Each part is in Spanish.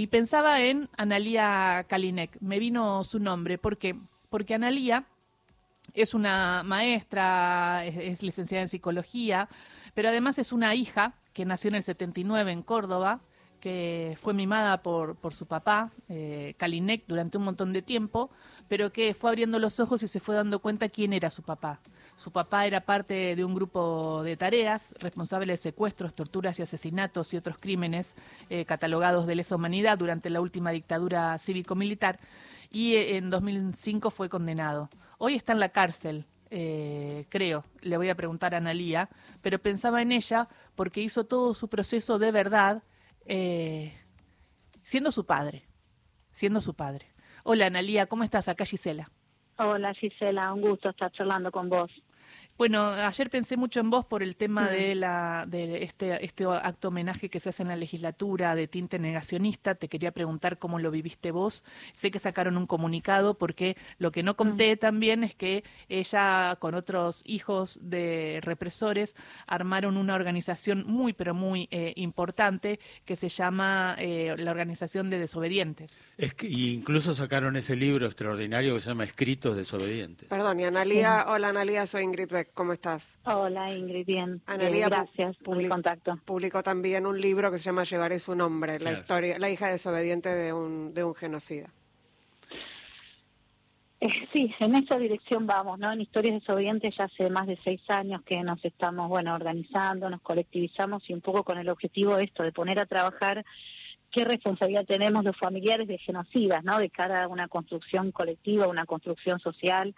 Y pensaba en Analía Kalinek. Me vino su nombre. ¿Por qué? Porque Analía es una maestra, es, licenciada en psicología, pero además es una hija que nació en el 79 en Córdoba, que fue mimada por, por su papá, eh, Kalinek, durante un montón de tiempo, pero que fue abriendo los ojos y se fue dando cuenta quién era su papá. Su papá era parte de un grupo de tareas responsable de secuestros, torturas y asesinatos y otros crímenes eh, catalogados de lesa humanidad durante la última dictadura cívico-militar y eh, en 2005 fue condenado. Hoy está en la cárcel, eh, creo, le voy a preguntar a Analía, pero pensaba en ella porque hizo todo su proceso de verdad siendo su padre, siendo su padre. Hola Analía, ¿cómo estás? Acá Gisela. Hola Gisela, un gusto estar charlando con vos. Bueno, ayer pensé mucho en vos por el tema mm. de la de este este acto homenaje que se hace en la legislatura de tinte negacionista. Te quería preguntar cómo lo viviste vos. Sé que sacaron un comunicado porque lo que no conté mm. también es que ella con otros hijos de represores armaron una organización muy pero muy eh, importante que se llama eh, la organización de desobedientes. Es que incluso sacaron ese libro extraordinario que se llama Escritos desobedientes. Perdón, y Analía, hola Analía, soy Ingrid Beck. ¿Cómo estás? Hola Ingrid, bien. Analia, gracias por el contacto. Publicó también un libro que se llama Llevaré su nombre, la historia, la hija desobediente de un, de un genocida. Eh, sí, en esa dirección vamos, ¿no? En Historias Desobedientes ya hace más de seis años que nos estamos, bueno, organizando, nos colectivizamos y un poco con el objetivo de esto, de poner a trabajar qué responsabilidad tenemos los familiares de genocidas, ¿no? De cara a una construcción colectiva, una construcción social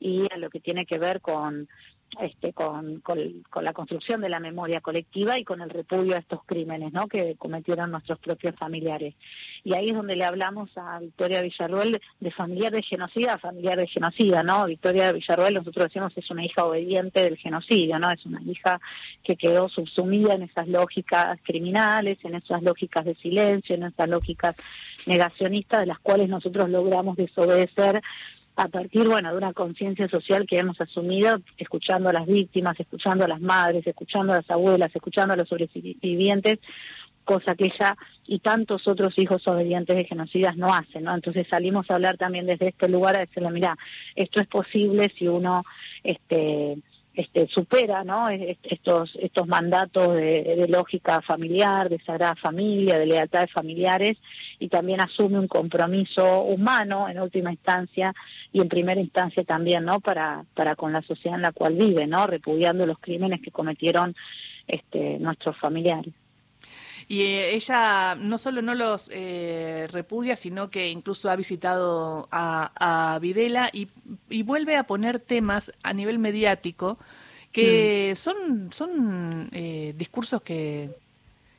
y a lo que tiene que ver con este, con, con, la construcción de la memoria colectiva y con el repudio a estos crímenes ¿no? que cometieron nuestros propios familiares. Y ahí es donde le hablamos a Victoria Villarruel de familiar de genocida a familiar de genocida. ¿no? Victoria Villarruel, nosotros decimos, es una hija obediente del genocidio, ¿no? es una hija que quedó subsumida en esas lógicas criminales, en esas lógicas de silencio, en esas lógicas negacionistas de las cuales nosotros logramos desobedecer a partir, bueno, de una conciencia social que hemos asumido, escuchando a las víctimas, escuchando a las madres, escuchando a las abuelas, escuchando a los sobrevivientes, cosa que ella y tantos otros hijos obedientes de genocidas no hacen, ¿no? Entonces salimos a hablar también desde este lugar a decirle, mira, esto es posible si uno, este, este, supera estos, mandatos de, lógica familiar, de sagrada familia, de lealtades familiares y también asume un compromiso humano en última instancia y en primera instancia también para, con la sociedad en la cual vive, repudiando los crímenes que cometieron este, nuestros familiares. Y eh, ella no solo no los eh, repudia, sino que incluso ha visitado a, Videla y, vuelve a poner temas a nivel mediático que mm. son, son eh, discursos que,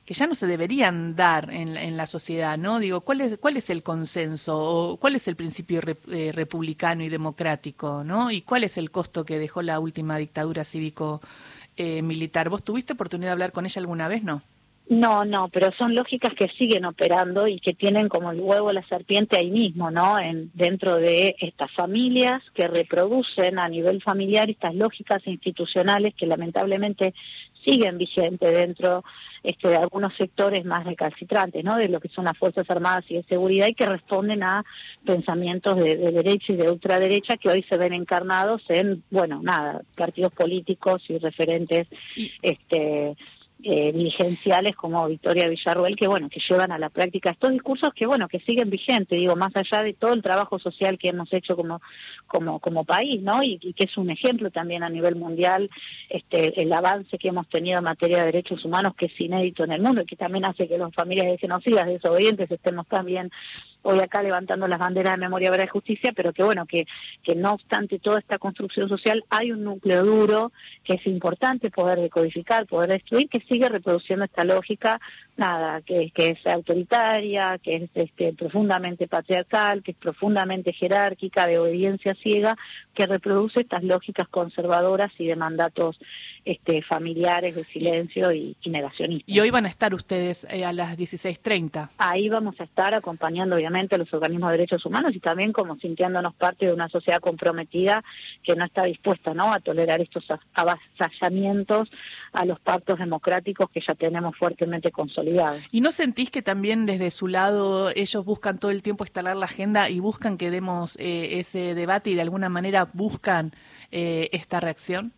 que ya no se deberían dar en, en, la sociedad, ¿no? Digo, ¿cuál es, cuál es el consenso o cuál es el principio republicano y democrático, ¿no? Y cuál es el costo que dejó la última dictadura cívico-militar? ¿Vos tuviste oportunidad de hablar con ella alguna vez, no? No, no, pero son lógicas que siguen operando y que tienen como el huevo la serpiente ahí mismo, ¿no? En, dentro de estas familias que reproducen a nivel familiar estas lógicas institucionales que lamentablemente siguen vigentes dentro este, de algunos sectores más recalcitrantes, ¿no? De lo que son las Fuerzas Armadas y de Seguridad y que responden a pensamientos de, de derecha y de ultraderecha que hoy se ven encarnados en, bueno, nada, partidos políticos y referentes, este eh, como Victoria Villarruel que bueno que llevan a la práctica estos discursos que bueno que siguen vigentes digo más allá de todo el trabajo social que hemos hecho como como como país no y, que es un ejemplo también a nivel mundial este el avance que hemos tenido en materia de derechos humanos que es inédito en el mundo y que también hace que las familias de genocidas desobedientes estemos también hoy acá levantando las banderas de memoria, verdad y justicia, pero que bueno, que, que no obstante toda esta construcción social hay un núcleo duro que es importante poder decodificar, poder destruir, que sigue reproduciendo esta lógica, nada, que, que es autoritaria, que es este, profundamente patriarcal, que es profundamente jerárquica, de obediencia ciega, que reproduce estas lógicas conservadoras y de mandatos este, familiares de silencio y, negacionistas. Y hoy van a estar ustedes eh, a las 16.30. Ahí vamos a estar acompañando obviamente a los organismos de derechos humanos y también como sintiéndonos parte de una sociedad comprometida que no está dispuesta ¿no? a tolerar estos avasallamientos a los pactos democráticos que ya tenemos fuertemente consolidados ¿Y no sentís que también desde su lado ellos buscan todo el tiempo instalar la agenda y buscan que demos eh, ese debate y de alguna manera buscan eh, esta reacción?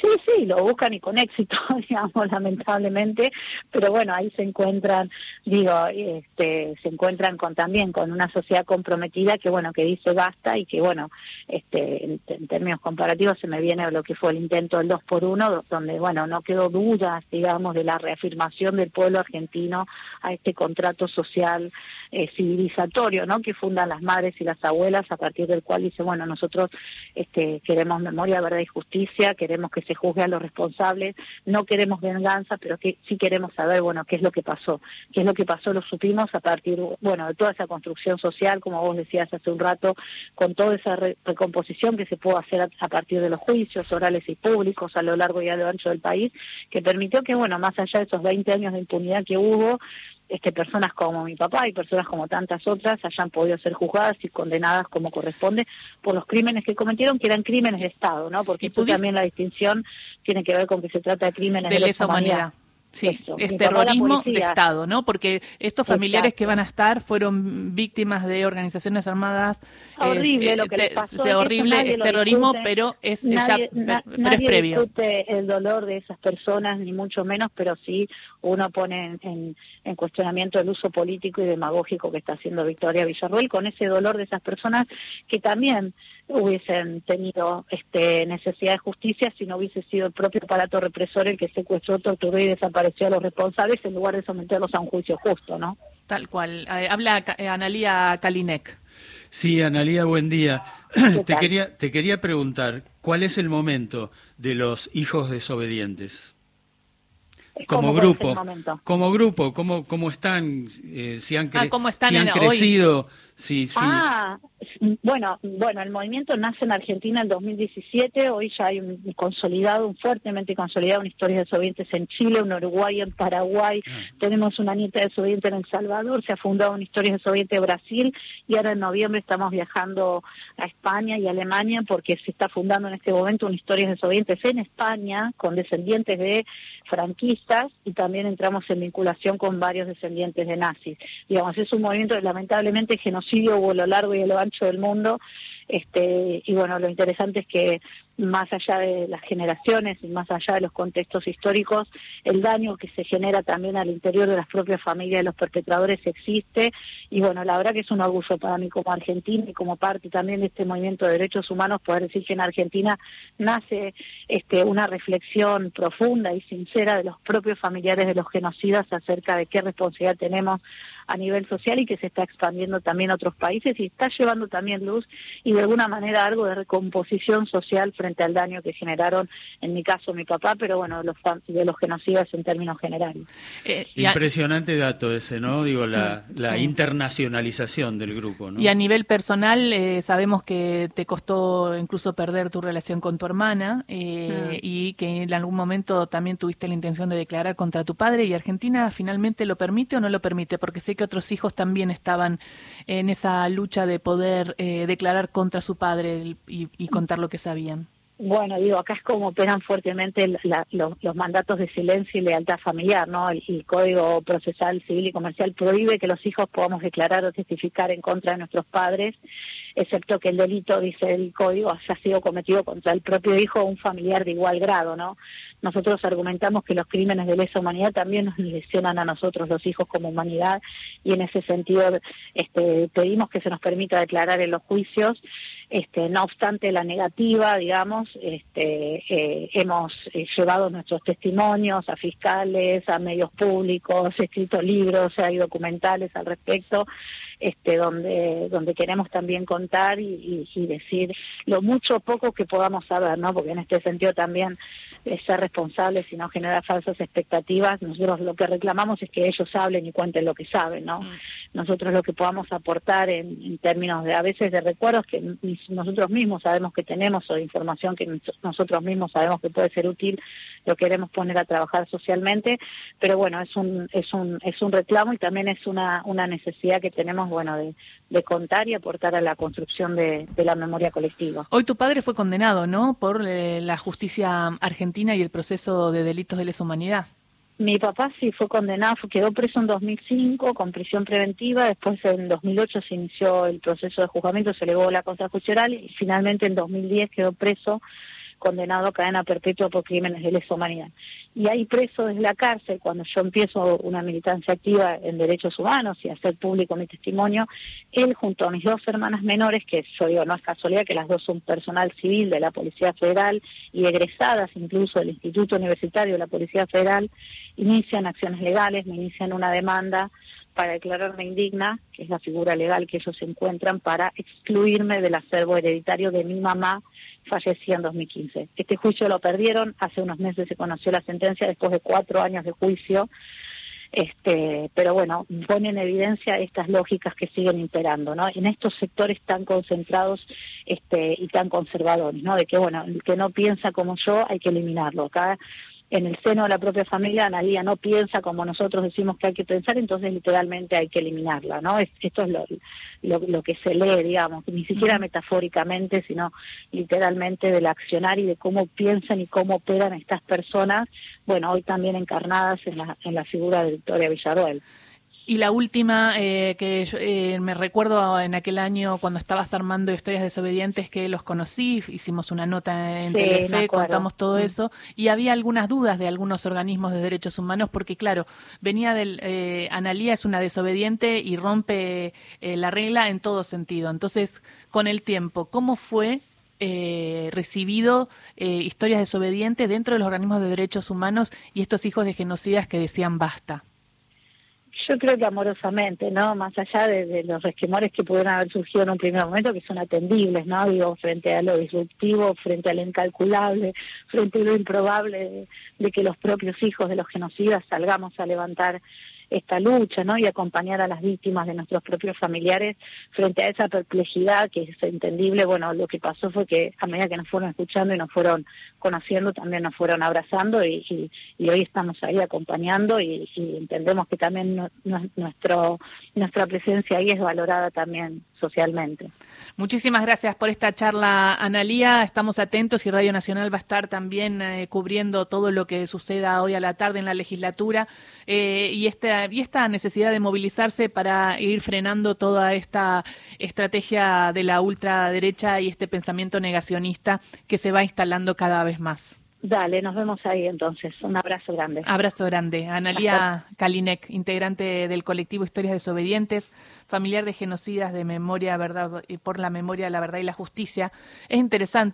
Sí, sí, lo buscan y con éxito, digamos, lamentablemente, pero bueno, ahí se encuentran, digo, este, se encuentran con también con una sociedad comprometida que bueno, que dice basta y que bueno, este, en, términos comparativos se me viene lo que fue el intento del 2 por 1 donde bueno, no quedó dudas, digamos, de la reafirmación del pueblo argentino a este contrato social eh, civilizatorio, ¿no? Que fundan las madres y las abuelas a partir del cual dice, bueno, nosotros este, queremos memoria, verdad y justicia, queremos que juzgue a los responsables, no queremos venganza, pero que sí queremos saber, bueno, qué es lo que pasó. Qué es lo que pasó lo supimos a partir, bueno, de toda esa construcción social, como vos decías hace un rato, con toda esa recomposición que se pudo hacer a, partir de los juicios orales y públicos a lo largo y a lo ancho del país, que permitió que, bueno, más allá de esos 20 años de impunidad que hubo, este, personas como mi papá y personas como tantas otras hayan podido ser juzgadas y condenadas como corresponde por los crímenes que cometieron, que eran crímenes de Estado, ¿no? Porque también la distinción tiene que ver con que se trata de crímenes de, lesa humanidad. Sí, es terrorismo de Estado, ¿no? Porque estos familiares que van a estar fueron víctimas de organizaciones armadas. Horrible lo que les pasó. horrible, es terrorismo, pero es nadie, ya, es previo. discute el dolor de esas personas, ni mucho menos, pero sí uno pone en, en, cuestionamiento el uso político y demagógico que está haciendo Victoria Villarruel con ese dolor de esas personas que también hubiesen tenido este, necesidad de justicia si no hubiese sido el propio aparato represor el que secuestró, torturó y desapareció a los responsables en lugar de someterlos a un juicio justo, ¿no? Tal cual. Eh, habla eh, Analía Kalinek. Sí, Analía, buen día. Te quería, te quería preguntar, ¿cuál es el momento de los hijos desobedientes? Como grupo, como grupo, ¿cómo, cómo están? Eh, si han, ah, ¿cómo están han crecido, sí, sí. Ah, bueno, bueno, el movimiento nace en Argentina en 2017, hoy ya hay un consolidado, un fuertemente consolidado, una historia de desobedientes en Chile, un Uruguay, en Paraguay, ah. tenemos una nieta de desobediente en El Salvador, se ha fundado una historia de desobediente en Brasil y ahora en noviembre estamos viajando a España y Alemania porque se está fundando en este momento una historia de desobedientes en España con descendientes de franquistas y también entramos en vinculación con varios descendientes de nazis. Digamos, es un movimiento lamentablemente genocidio hubo a lo largo y a lo ancho del mundo. Este, y bueno, lo interesante es que más allá de las generaciones y más allá de los contextos históricos, el daño que se genera también al interior de las propias familias de los perpetradores existe. Y bueno, la verdad que es un orgullo para mí como argentina y como parte también de este movimiento de derechos humanos poder decir que en Argentina nace este, una reflexión profunda y sincera de los propios familiares de los genocidas acerca de qué responsabilidad tenemos a nivel social y que se está expandiendo también a otros países y está llevando también luz y de alguna manera algo de recomposición social frente al daño que generaron, en mi caso mi papá, pero bueno, los, de los genocidas en términos generales. Eh, Impresionante dato ese, ¿no? Digo, la, la internacionalización del grupo, ¿no? Y a nivel personal, eh, sabemos que te costó incluso perder tu relación con tu hermana eh, y que en algún momento también tuviste la intención de declarar contra tu padre y Argentina finalmente lo permite o no lo permite, porque sé que otros hijos también estaban en esa lucha de poder declarar contra su padre y contar lo que sabían. Bueno, digo, acá es como operan fuertemente los, mandatos de silencio y lealtad familiar, ¿no? El, Código Procesal Civil y Comercial prohíbe que los hijos podamos declarar o testificar en contra de nuestros padres, excepto que el delito, dice el Código, haya sido cometido contra el propio hijo o un familiar de igual grado, ¿no? Nosotros argumentamos que los crímenes de lesa humanidad también nos lesionan a nosotros, los hijos, como humanidad, y en ese sentido este, pedimos que se nos permita declarar en los juicios, este, no obstante la negativa, digamos, este, eh, hemos eh, llevado nuestros testimonios a fiscales, a medios públicos, escrito libros, hay documentales al respecto, donde, donde queremos también contar y, decir lo mucho o poco que podamos saber, ¿no? Porque en este sentido también es ser responsables y no generar falsas expectativas. Nosotros lo que reclamamos es que ellos hablen y cuenten lo que saben, ¿no? Mm. Nosotros lo que podamos aportar en, términos de a veces de recuerdos que nosotros mismos sabemos que tenemos o de información que nosotros mismos sabemos que puede ser útil, lo queremos poner a trabajar socialmente, pero bueno, es un, es un, es un reclamo y también es una, una necesidad que tenemos bueno, de, contar y aportar a la construcción de, la memoria colectiva. Hoy tu padre fue condenado, ¿no?, por eh, la justicia argentina y el proceso de delitos de lesa humanidad. Mi papá sí fue condenado, quedó preso en 2005 con prisión preventiva, después en 2008 se inició el proceso de juzgamiento, se elevó la judicial y finalmente en 2010 quedó preso condenado a cadena perpetua por crímenes de lesa humanidad. Y ahí preso desde la cárcel, cuando yo empiezo una militancia activa en derechos humanos y hacer público mi testimonio, él junto a mis dos hermanas menores, que yo digo, no es casualidad que las dos son personal civil de la Policía Federal y egresadas incluso del Instituto Universitario de la Policía Federal, inician acciones legales, me inician una demanda para declararme indigna, que es la figura legal que ellos encuentran para excluirme del acervo hereditario de mi mamá fallecía en 2015. Este juicio lo perdieron, hace unos meses se conoció la sentencia después de cuatro años de juicio, este, pero bueno, pone en evidencia estas lógicas que siguen imperando, ¿no? En estos sectores tan concentrados este, y tan conservadores, ¿no? De que, bueno, el que no piensa como yo hay que eliminarlo. Acá en el seno de la propia familia Analia no piensa como nosotros decimos que hay que pensar, entonces literalmente hay que eliminarla, ¿no? esto es lo, lo, que se lee, digamos, ni siquiera metafóricamente, sino literalmente del accionar y de cómo piensan y cómo operan estas personas, bueno, hoy también encarnadas en la, en la figura de Victoria Villarroel. Y la última eh, que eh, me recuerdo en aquel año cuando estabas armando historias desobedientes que los conocí, hicimos una nota en Telefe, contamos todo mm. eso y había algunas dudas de algunos organismos de derechos humanos porque claro, venía del eh, Analía es una desobediente y rompe eh, la regla en todo sentido. Entonces, con el tiempo, ¿cómo fue recibido historias desobedientes dentro de los organismos de derechos humanos y estos hijos de genocidas que decían basta? Yo creo que amorosamente, ¿no? Más allá de, los resquemores que pudieron haber surgido en un primer momento, que son atendibles, ¿no? Digo, frente a lo disruptivo, frente a lo incalculable, frente a lo improbable de que los propios hijos de los genocidas salgamos a levantar esta lucha, ¿no? Y acompañar a las víctimas de nuestros propios familiares frente a esa perplejidad que es entendible. Bueno, lo que pasó fue que a medida que nos fueron escuchando y nos fueron conociendo, también nos fueron abrazando y, hoy estamos ahí acompañando y, entendemos que también nuestro, nuestra presencia ahí es valorada también socialmente. Muchísimas gracias por esta charla, Analía. Estamos atentos y Radio Nacional va a estar también eh, cubriendo todo lo que suceda hoy a la tarde en la legislatura eh, y, esta, y esta necesidad de movilizarse para ir frenando toda esta estrategia de la ultraderecha y este pensamiento negacionista que se va instalando cada vez más. Dale, nos vemos ahí entonces. Un abrazo grande. Abrazo grande. Analía Kalinek, integrante del colectivo Historias Desobedientes, familiar de genocidas de memoria, verdad, y por la memoria, la verdad y la justicia. Es interesante.